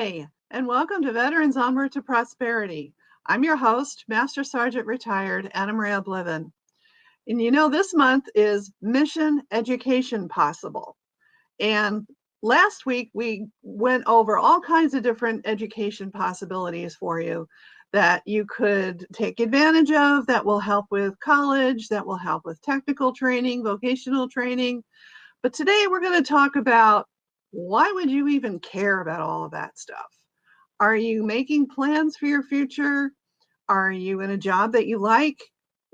Hi, and welcome to Veterans Onward to Prosperity. I'm your host, Master Sergeant Retired Anna Maria Bliven. And you know, this month is Mission Education Possible. And last week we went over all kinds of different education possibilities for you that you could take advantage of that will help with college, that will help with technical training, vocational training. But today we're going to talk about why would you even care about all of that stuff? Are you making plans for your future? Are you in a job that you like?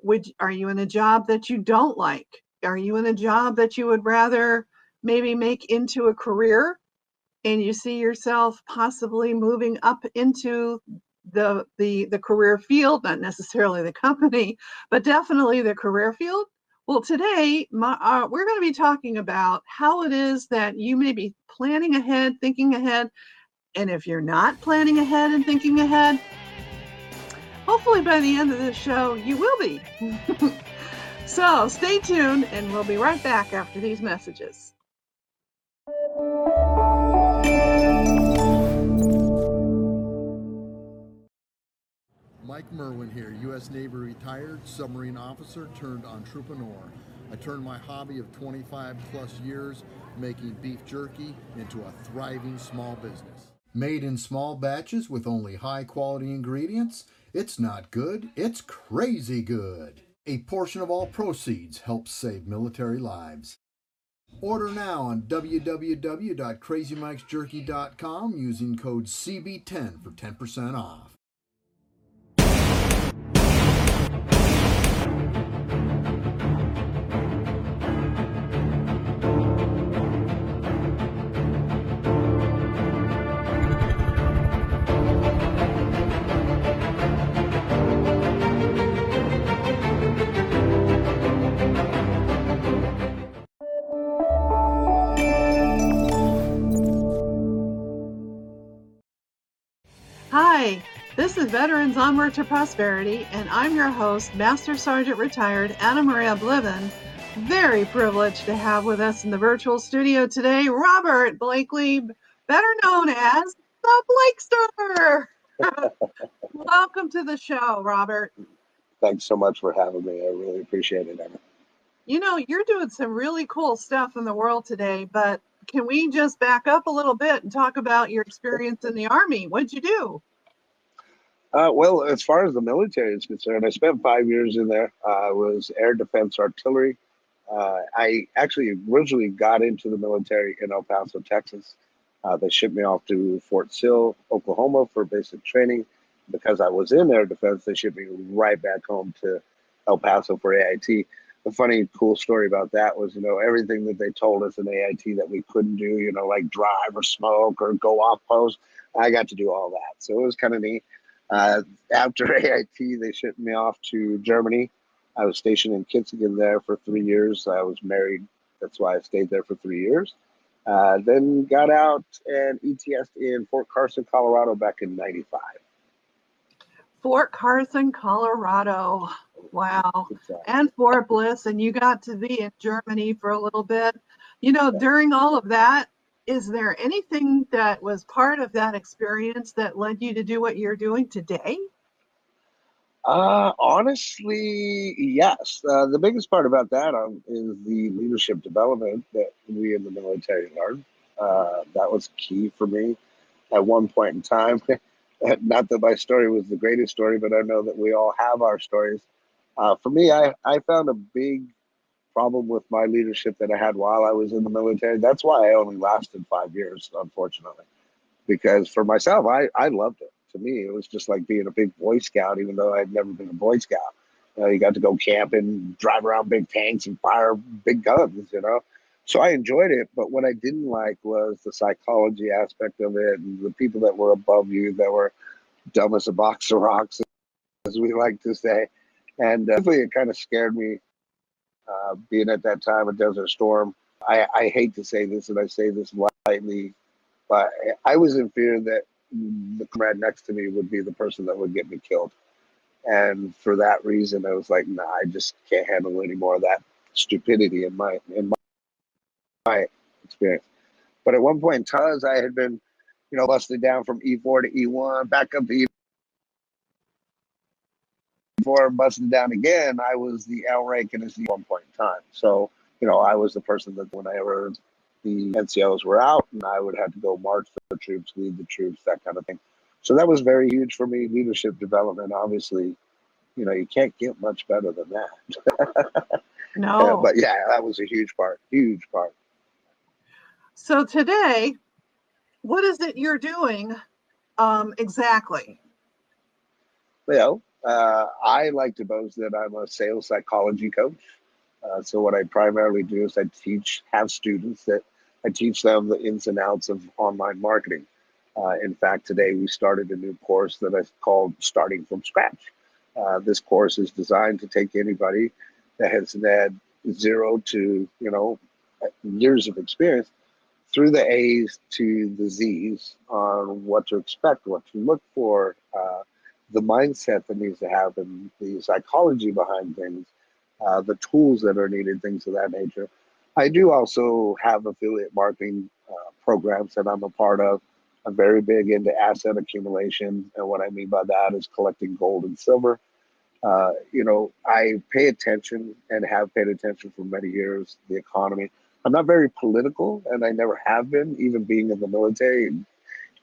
Would are you in a job that you don't like? Are you in a job that you would rather maybe make into a career and you see yourself possibly moving up into the the the career field, not necessarily the company, but definitely the career field? Well, today my, uh, we're going to be talking about how it is that you may be planning ahead, thinking ahead, and if you're not planning ahead and thinking ahead, hopefully by the end of this show you will be. so stay tuned, and we'll be right back after these messages. Mike Merwin here, U.S. Navy retired submarine officer turned entrepreneur. I turned my hobby of 25 plus years making beef jerky into a thriving small business. Made in small batches with only high quality ingredients, it's not good, it's crazy good. A portion of all proceeds helps save military lives. Order now on www.crazymikesjerky.com using code CB10 for 10% off. Hi, this is Veterans Onward to Prosperity, and I'm your host, Master Sergeant Retired Anna Maria Bliven. Very privileged to have with us in the virtual studio today Robert Blakely, better known as the Blakester. Welcome to the show, Robert. Thanks so much for having me. I really appreciate it, Emma. You know, you're doing some really cool stuff in the world today, but can we just back up a little bit and talk about your experience in the Army? What'd you do? Uh, well, as far as the military is concerned, I spent five years in there. Uh, I was air defense artillery. Uh, I actually originally got into the military in El Paso, Texas. Uh, they shipped me off to Fort Sill, Oklahoma for basic training. Because I was in air defense, they shipped me right back home to El Paso for AIT the funny, cool story about that was, you know, everything that they told us in AIT that we couldn't do, you know, like drive or smoke or go off post, I got to do all that. So it was kind of neat. Uh, after AIT, they shipped me off to Germany. I was stationed in Kitzingen there for three years. I was married. That's why I stayed there for three years. Uh, then got out and ETS in Fort Carson, Colorado back in 95. Fort Carson, Colorado. Wow. And Fort Bliss, and you got to be in Germany for a little bit. You know, during all of that, is there anything that was part of that experience that led you to do what you're doing today? Uh, honestly, yes. Uh, the biggest part about that um, is the leadership development that we in the military learned. Uh, that was key for me at one point in time. Not that my story was the greatest story, but I know that we all have our stories. Uh, for me, I, I found a big problem with my leadership that I had while I was in the military. That's why I only lasted five years, unfortunately, because for myself, I, I loved it. To me, it was just like being a big Boy Scout, even though I'd never been a Boy Scout. You, know, you got to go camping, drive around big tanks, and fire big guns, you know. So I enjoyed it, but what I didn't like was the psychology aspect of it and the people that were above you that were dumb as a box of rocks, as we like to say. And uh, it kind of scared me uh, being at that time a Desert Storm. I, I hate to say this, and I say this lightly, but I was in fear that the comrade next to me would be the person that would get me killed. And for that reason, I was like, nah, I just can't handle any more of that stupidity in my in my, my experience. But at one point in I had been, you know, busted down from E4 to E1, back up to E4, busted down again. I was the L rank in his one point in time. So, you know, I was the person that whenever the NCOs were out and I would have to go march the troops, lead the troops, that kind of thing. So that was very huge for me. Leadership development, obviously, you know, you can't get much better than that. No. Yeah, but yeah, that was a huge part, huge part. So today, what is it you're doing um, exactly? Well, uh, I like to boast that I'm a sales psychology coach. Uh, so what I primarily do is I teach, have students that I teach them the ins and outs of online marketing. Uh, in fact, today we started a new course that I called Starting from Scratch. Uh, this course is designed to take anybody that has had zero to you know years of experience through the A's to the Z's on what to expect, what to look for, uh, the mindset that needs to happen, the psychology behind things, uh, the tools that are needed, things of that nature. I do also have affiliate marketing uh, programs that I'm a part of. I'm very big into asset accumulation, and what I mean by that is collecting gold and silver. Uh, you know, I pay attention and have paid attention for many years the economy. I'm not very political, and I never have been, even being in the military.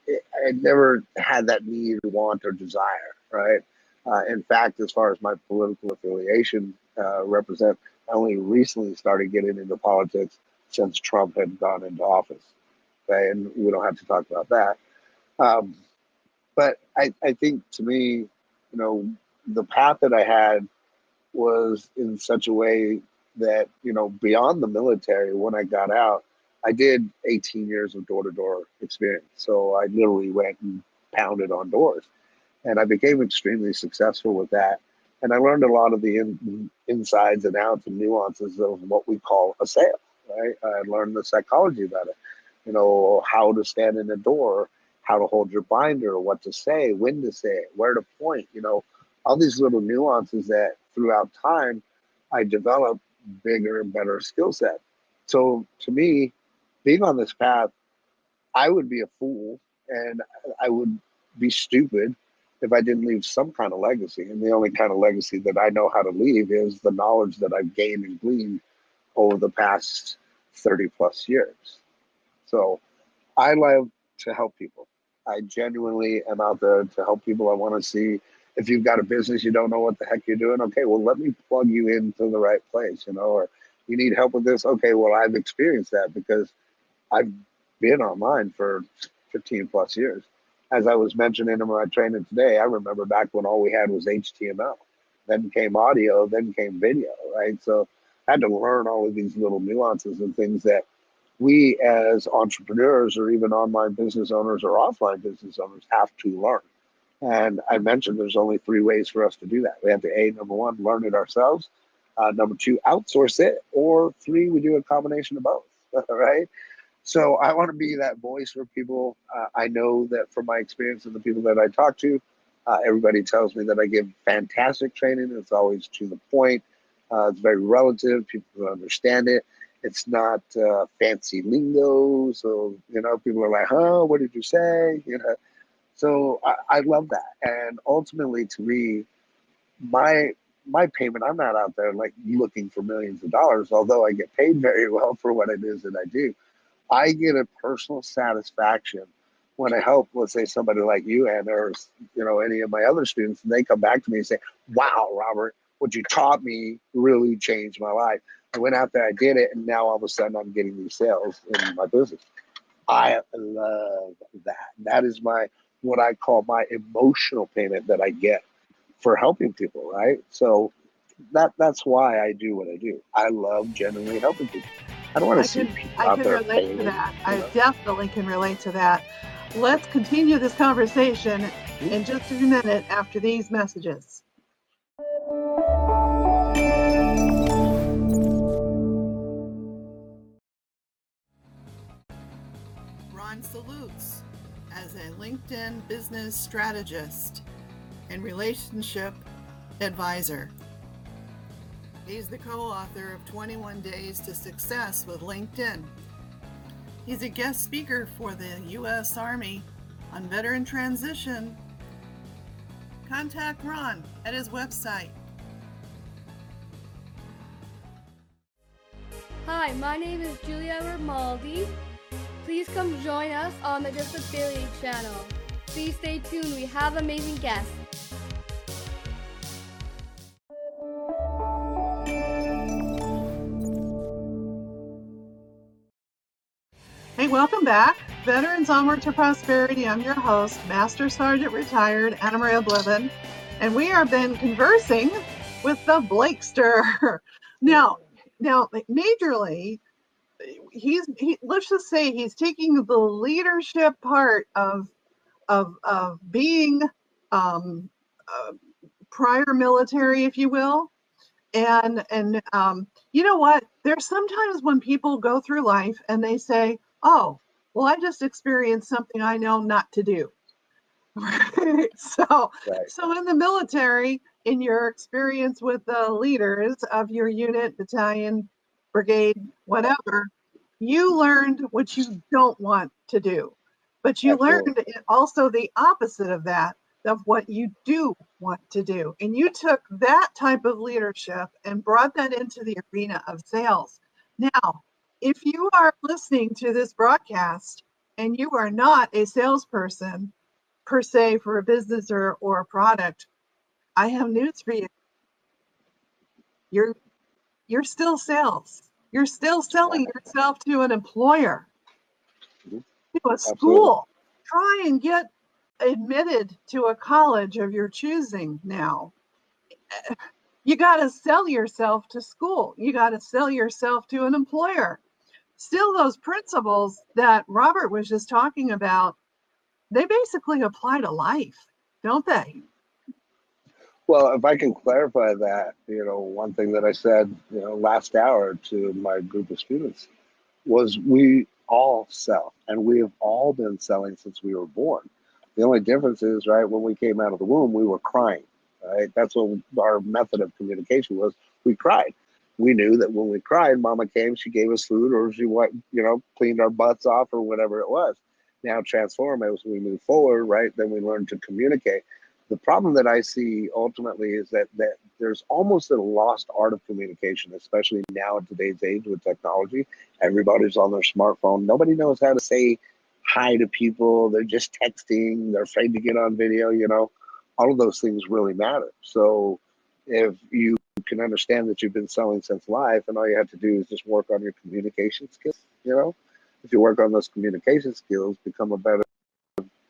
I never had that need, want, or desire. Right. Uh, in fact, as far as my political affiliation uh, represent, I only recently started getting into politics since Trump had gone into office. Okay, and we don't have to talk about that. Um, but I, I think to me, you know, the path that I had was in such a way that, you know, beyond the military, when I got out, I did 18 years of door to door experience. So I literally went and pounded on doors. And I became extremely successful with that. And I learned a lot of the in, insides and outs and nuances of what we call a sale, right? I learned the psychology about it, you know, how to stand in a door, how to hold your binder, what to say, when to say it, where to point, you know, all these little nuances that throughout time I developed bigger and better skill set. So to me, being on this path, I would be a fool and I would be stupid if I didn't leave some kind of legacy. And the only kind of legacy that I know how to leave is the knowledge that I've gained and gleaned over the past 30 plus years. So I love to help people. I genuinely am out there to help people. I want to see if you've got a business you don't know what the heck you're doing okay well let me plug you into the right place you know or you need help with this okay well i've experienced that because i've been online for 15 plus years as i was mentioning in my training today i remember back when all we had was html then came audio then came video right so i had to learn all of these little nuances and things that we as entrepreneurs or even online business owners or offline business owners have to learn and I mentioned there's only three ways for us to do that. We have to A, number one, learn it ourselves. Uh, number two, outsource it. Or three, we do a combination of both. right? So I want to be that voice for people. Uh, I know that from my experience and the people that I talk to, uh, everybody tells me that I give fantastic training. It's always to the point. Uh, it's very relative. People understand it. It's not uh, fancy lingo. So, you know, people are like, huh, what did you say? You know, so I, I love that. And ultimately, to me, my my payment, I'm not out there like looking for millions of dollars, although I get paid very well for what it is that I do. I get a personal satisfaction when I help, let's say somebody like you and or you know any of my other students, and they come back to me and say, "Wow, Robert, what you taught me really changed my life. I went out there, I did it, and now all of a sudden I'm getting these sales in my business." I love that. That is my what I call my emotional payment that I get for helping people, right? So that that's why I do what I do. I love genuinely helping people. I don't want to see can, people I can relate paying, to that. you I know. definitely can relate to that. Let's continue this conversation in just a minute after these messages. Ron salutes as a LinkedIn business strategist and relationship advisor. He's the co author of 21 Days to Success with LinkedIn. He's a guest speaker for the U.S. Army on veteran transition, contact Ron at his website. Hi, my name is Julia Ramaldi. Please come join us on the Disability Channel. Please stay tuned, we have amazing guests. Welcome back. Veterans Onward to Prosperity. I'm your host, Master Sergeant Retired Anna Maria Bliven, and we have been conversing with the Blakester. now, now, majorly, he's he, let's just say he's taking the leadership part of of of being um, uh, prior military, if you will, and and um, you know what? There's sometimes when people go through life and they say, "Oh, well, I just experienced something I know not to do." Right? So, Right. so in the military, in your experience with the leaders of your unit, battalion, brigade, whatever, you learned what you don't want to do. But you Absolutely. learned also the opposite of that, of what you do want to do. And you took that type of leadership and brought that into the arena of sales. Now, if you are listening to this broadcast and you are not a salesperson per se for a business or, or a product, I have news for you. You're you're still sales. You're still selling yourself to an employer, Mhm. to a school. Try and get admitted to a college of your choosing now. You got to sell yourself to school. You got to sell yourself to an employer. Still, those principles that Robert was just talking about, they basically apply to life, don't they? Well, if I can clarify that, you know, one thing that I said, you know, last hour to my group of students was we all sell and we have all been selling since we were born. The only difference is, right, when we came out of the womb, we were crying, right? That's what our method of communication was. We cried. We knew that when we cried, mama came, she gave us food or she, what, you know, cleaned our butts off or whatever it was. Now transform as we move forward, right? Then we learn to communicate the problem that I see ultimately is that that there's almost a lost art of communication, especially now in today's age with technology. Everybody's on their smartphone. Nobody knows how to say hi to people. They're just texting. They're afraid to get on video. You know, all of those things really matter. So if you can understand that you've been selling since life, and all you have to do is just work on your communication skills. You know, if you work on those communication skills, become a better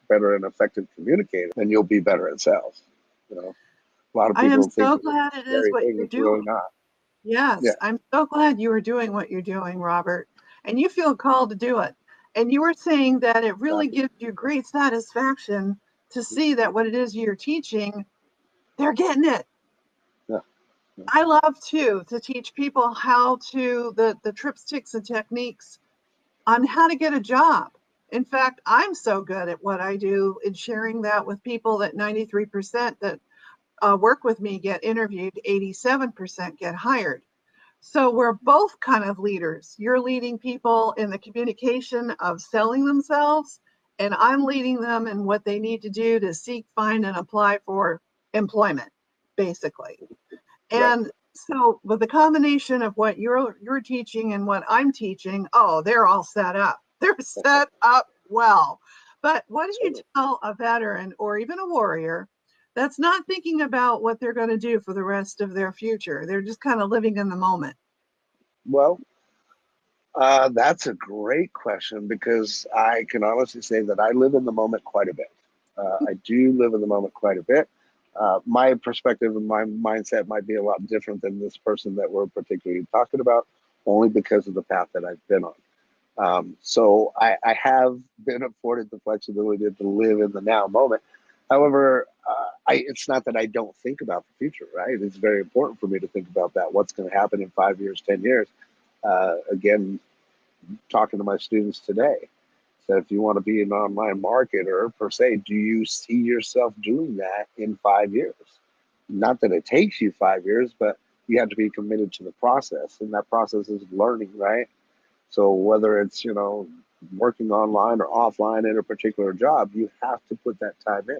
better and effective communicator, then you'll be better at sales. You know, a lot of people. I am so glad it is what you're it's really doing. not. Yes, Yeah. I'm so glad you are doing what you're doing, Robert. And you feel called to do it. And you were saying that it really gives you great satisfaction to see that what it is you're teaching, they're getting it. I love too to teach people how to the the tripsticks and techniques on how to get a job. In fact, I'm so good at what I do in sharing that with people that 93% that uh, work with me get interviewed, 87% get hired. So we're both kind of leaders. You're leading people in the communication of selling themselves, and I'm leading them in what they need to do to seek, find, and apply for employment, basically. Right. And so with the combination of what you're you're teaching and what I'm teaching, oh, they're all set up. They're set up well. But what do you tell a veteran or even a warrior that's not thinking about what they're going to do for the rest of their future? They're just kind of living in the moment. Well, uh, that's a great question because I can honestly say that I live in the moment quite a bit. Uh, I do live in the moment quite a bit. Uh, my perspective and my mindset might be a lot different than this person that we're particularly talking about, only because of the path that I've been on. Um, so I, I have been afforded the flexibility to live in the now moment. However, uh, I, it's not that I don't think about the future, right? It's very important for me to think about that. What's going to happen in five years, 10 years? Uh, again, talking to my students today. So if you want to be an online marketer per se, do you see yourself doing that in five years? Not that it takes you five years, but you have to be committed to the process. And that process is learning, right? So whether it's, you know, working online or offline in a particular job, you have to put that time in.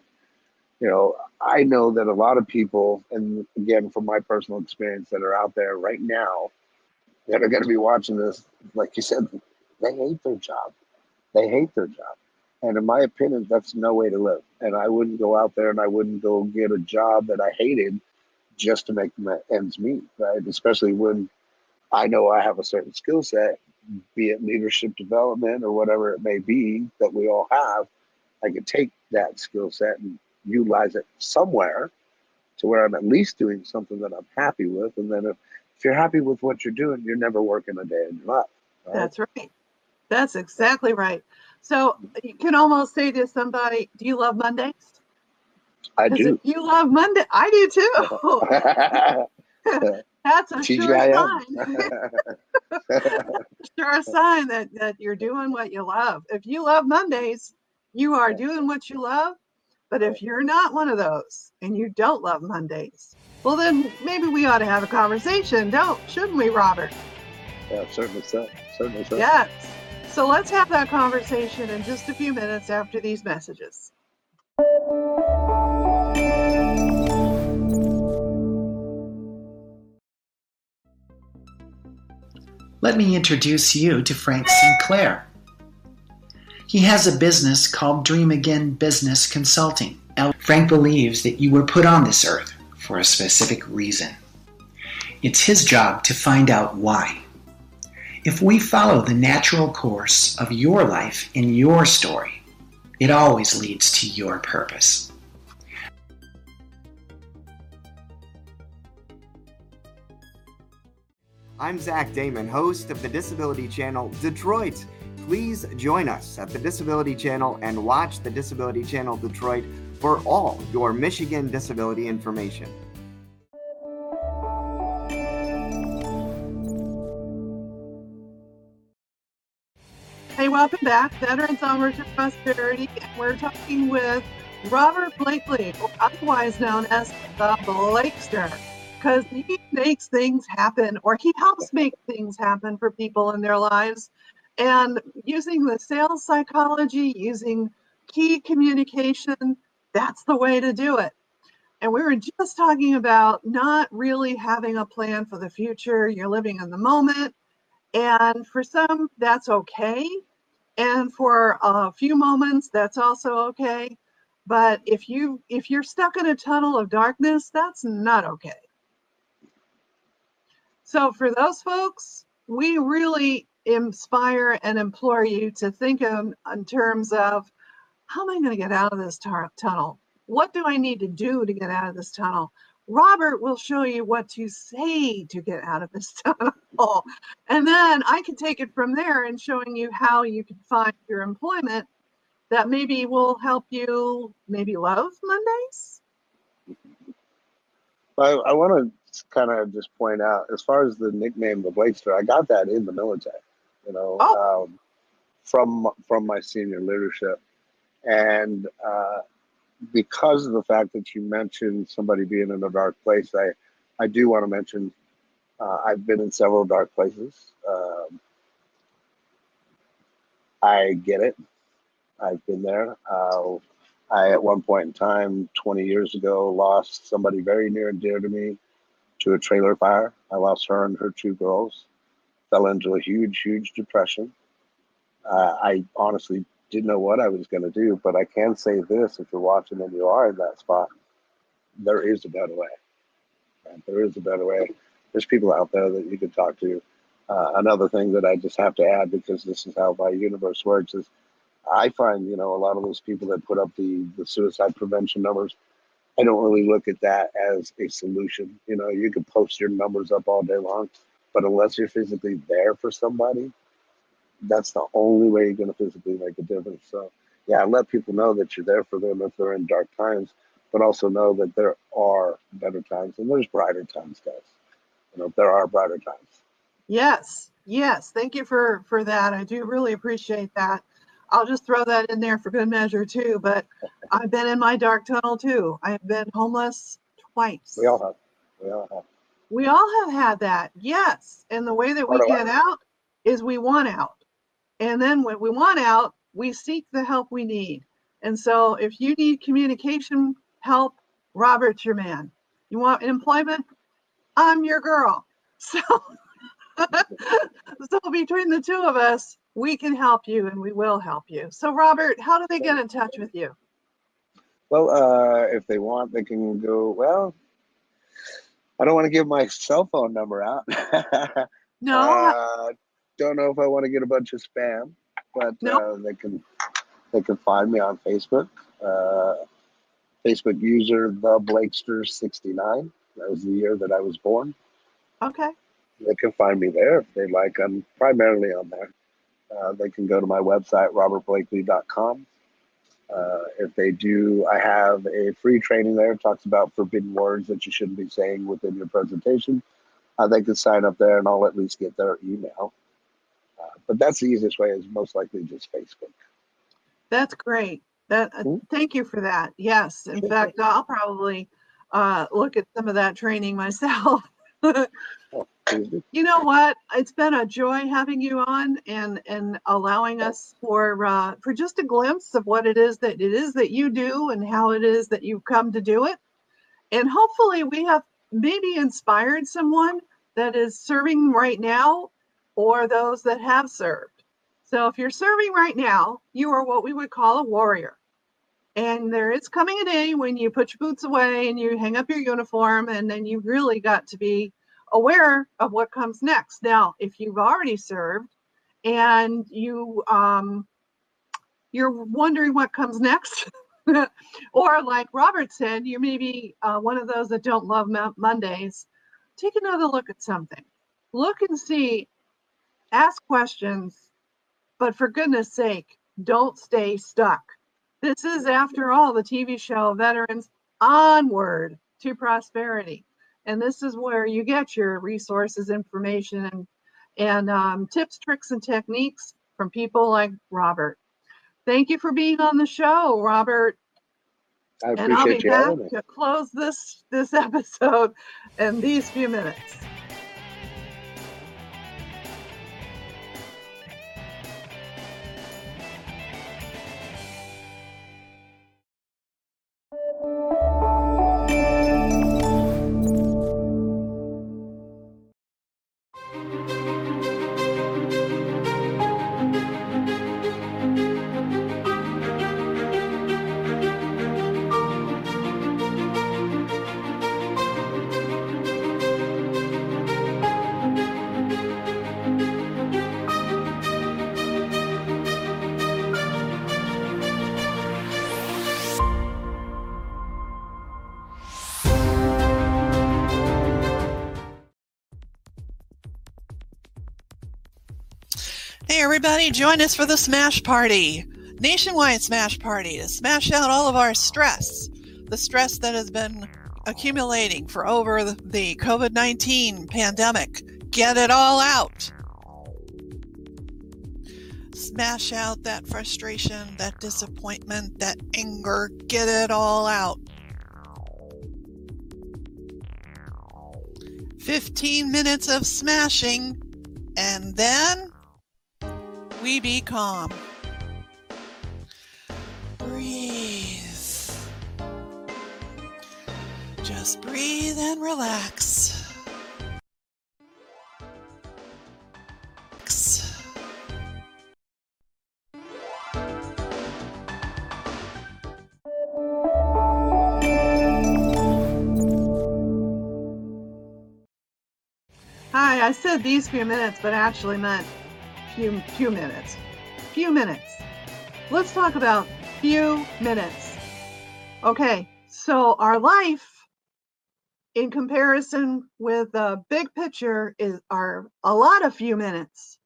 You know, I know that a lot of people, and again, from my personal experience, that are out there right now that are going to be watching this, like you said, they hate their job. They hate their job. And in my opinion, that's no way to live. And I wouldn't go out there and I wouldn't go get a job that I hated just to make ends meet, right? Especially when I know I have a certain skill set, be it leadership development or whatever it may be that we all have. I could take that skill set and utilize it somewhere to where I'm at least doing something that I'm happy with. And then if, if you're happy with what you're doing, you're never working a day in your life. Right? That's right. That's exactly right. So you can almost say to somebody, "Do you love Mondays?" I do. You love Monday, I do too. That's a sure sign. sure sign that that you're doing what you love. If you love Mondays, you are doing what you love. But if you're not one of those and you don't love Mondays, well then maybe we ought to have a conversation, don't shouldn't we, Robert? yeah, certainly so. Certainly so. Yes. So let's have that conversation in just a few minutes after these messages. Let me introduce you to Frank Sinclair. He has a business called Dream Again Business Consulting. Frank believes that you were put on this earth for a specific reason. It's his job to find out why. If we follow the natural course of your life in your story, it always leads to your purpose. I'm Zach Damon, host of the Disability Channel Detroit. Please join us at the Disability Channel and watch the Disability Channel Detroit for all your Michigan disability information. Welcome back, Veterans Onward to Prosperity. And we're talking with Robert Blakely, otherwise known as the Blakester, because he makes things happen or he helps make things happen for people in their lives. And using the sales psychology, using key communication, that's the way to do it. And we were just talking about not really having a plan for the future. You're living in the moment. And for some, that's okay. And for a few moments, that's also okay. But if you if you're stuck in a tunnel of darkness, that's not okay. So for those folks, we really inspire and implore you to think in, in terms of how am I going to get out of this tunnel? What do I need to do to get out of this tunnel? Robert will show you what to say to get out of this tunnel. And then I can take it from there and showing you how you can find your employment that maybe will help you maybe love Mondays. I, I want to kind of just point out, as far as the nickname the Blakester, I got that in the military. You know, Oh. um, from from my senior leadership, and uh, because of the fact that you mentioned somebody being in a dark place, I I do want to mention uh, I've been in several dark places. Um, I get it. I've been there. Uh, I, at one point in time, 20 years ago, lost somebody very near and dear to me to a trailer fire. I lost her and her two girls, fell into a huge, huge depression. Uh, I honestly didn't know what I was going to do, but I can say this if you're watching and you are in that spot, there is a better way. There is a better way. There's people out there that you can talk to. Uh, another thing that I just have to add, because this is how my universe works, is I find, you know, a lot of those people that put up the, the suicide prevention numbers, I don't really look at that as a solution. You know, you can post your numbers up all day long, but unless you're physically there for somebody, that's the only way you're going to physically make a difference. So, yeah, let people know that you're there for them if they're in dark times, but also know that there are better times and there's brighter times, guys. You know, there are brighter times. Yes, yes. Thank you for for that. I do really appreciate that. I'll just throw that in there for good measure too. But I've been in my dark tunnel too. I've been homeless twice. We all have. We all have. We all have had that. Yes. And the way that we get out is we want out. And then when we want out, we seek the help we need. And so if you need communication help, Robert's your man. You want employment? I'm your girl. So, so between the two of us, we can help you and we will help you. So, Robert, how do they get in touch with you? Well, uh, if they want, they can go. Well, I don't want to give my cell phone number out. No, Uh, don't know if I want to get a bunch of spam, but Nope. uh, they can they can find me on Facebook. Uh, Facebook user the Blakester sixty nine. That was the year that I was born. okay. They can find me there if they like. I'm primarily on there. Uh, they can go to my website robertblakely.com. Uh, if they do, I have a free training there. It talks about forbidden words that you shouldn't be saying within your presentation. Uh, they can sign up there, and I'll at least get their email. Uh, but that's the easiest way. Is most likely just Facebook. That's great. That uh, Hmm? thank you for that. Yes, in fact, I'll probably uh, look at some of that training myself. Oh, you know what? It's been a joy having you on and and allowing us for uh, for just a glimpse of what it is that it is that you do and how it is that you've come to do it. And hopefully, we have maybe inspired someone that is serving right now, or those that have served. So if you're serving right now, you are what we would call a warrior. And there is coming a day when you put your boots away and you hang up your uniform, and then you really got to be aware of what comes next. Now, if you've already served and you um, you're wondering what comes next, or like Robert said, you may be uh, one of those that don't love Mo- Mondays. Take another look at something. Look and see. Ask questions, but for goodness sake, don't stay stuck. This is, after all, the TV show Veterans Onward to Prosperity. And this is where you get your resources, information, and, and um, tips, tricks, and techniques from people like Robert. Thank you for being on the show, Robert. I appreciate And I'll be back to close this this episode in these few minutes. Everybody, join us for the Smash Party, nationwide Smash Party, to smash out all of our stress, the stress that has been accumulating for over the, COVID 19 pandemic. Get it all out. Smash out that frustration, that disappointment, that anger. Get it all out. 15 minutes of smashing, and then we be calm. Breathe. Just breathe and relax. I said these few minutes, but actually meant few few minutes. Few minutes. Let's talk about few minutes. Okay, so our life in comparison with the big picture is are a lot of few minutes.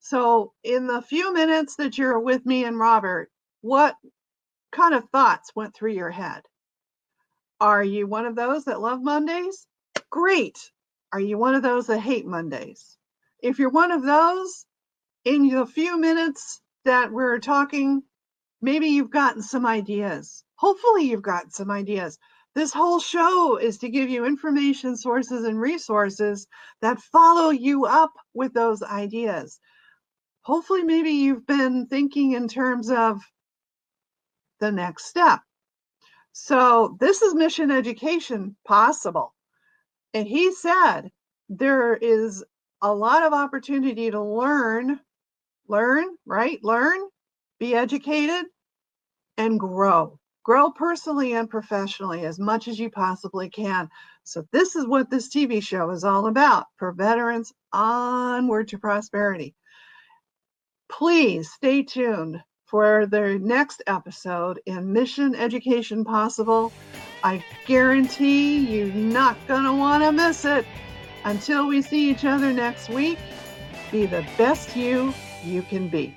So in the few minutes that you're with me and Robert, what kind of thoughts went through your head? Are you one of those that love Mondays? Great. Are you one of those that hate Mondays? If you're one of those, in the few minutes that we're talking, maybe you've gotten some ideas. Hopefully, you've gotten some ideas. This whole show is to give you information sources and resources that follow you up with those ideas. hopefully, maybe you've been thinking in terms of the next step. So, this is mission education possible. And he said there is a lot of opportunity to learn, learn, right? Learn, be educated, and grow. Grow personally and professionally as much as you possibly can. So, this is what this TV show is all about for veterans onward to prosperity. Please stay tuned for the next episode in Mission Education Possible. I guarantee you're not going to want to miss it. Until we see each other next week, be the best you you can be.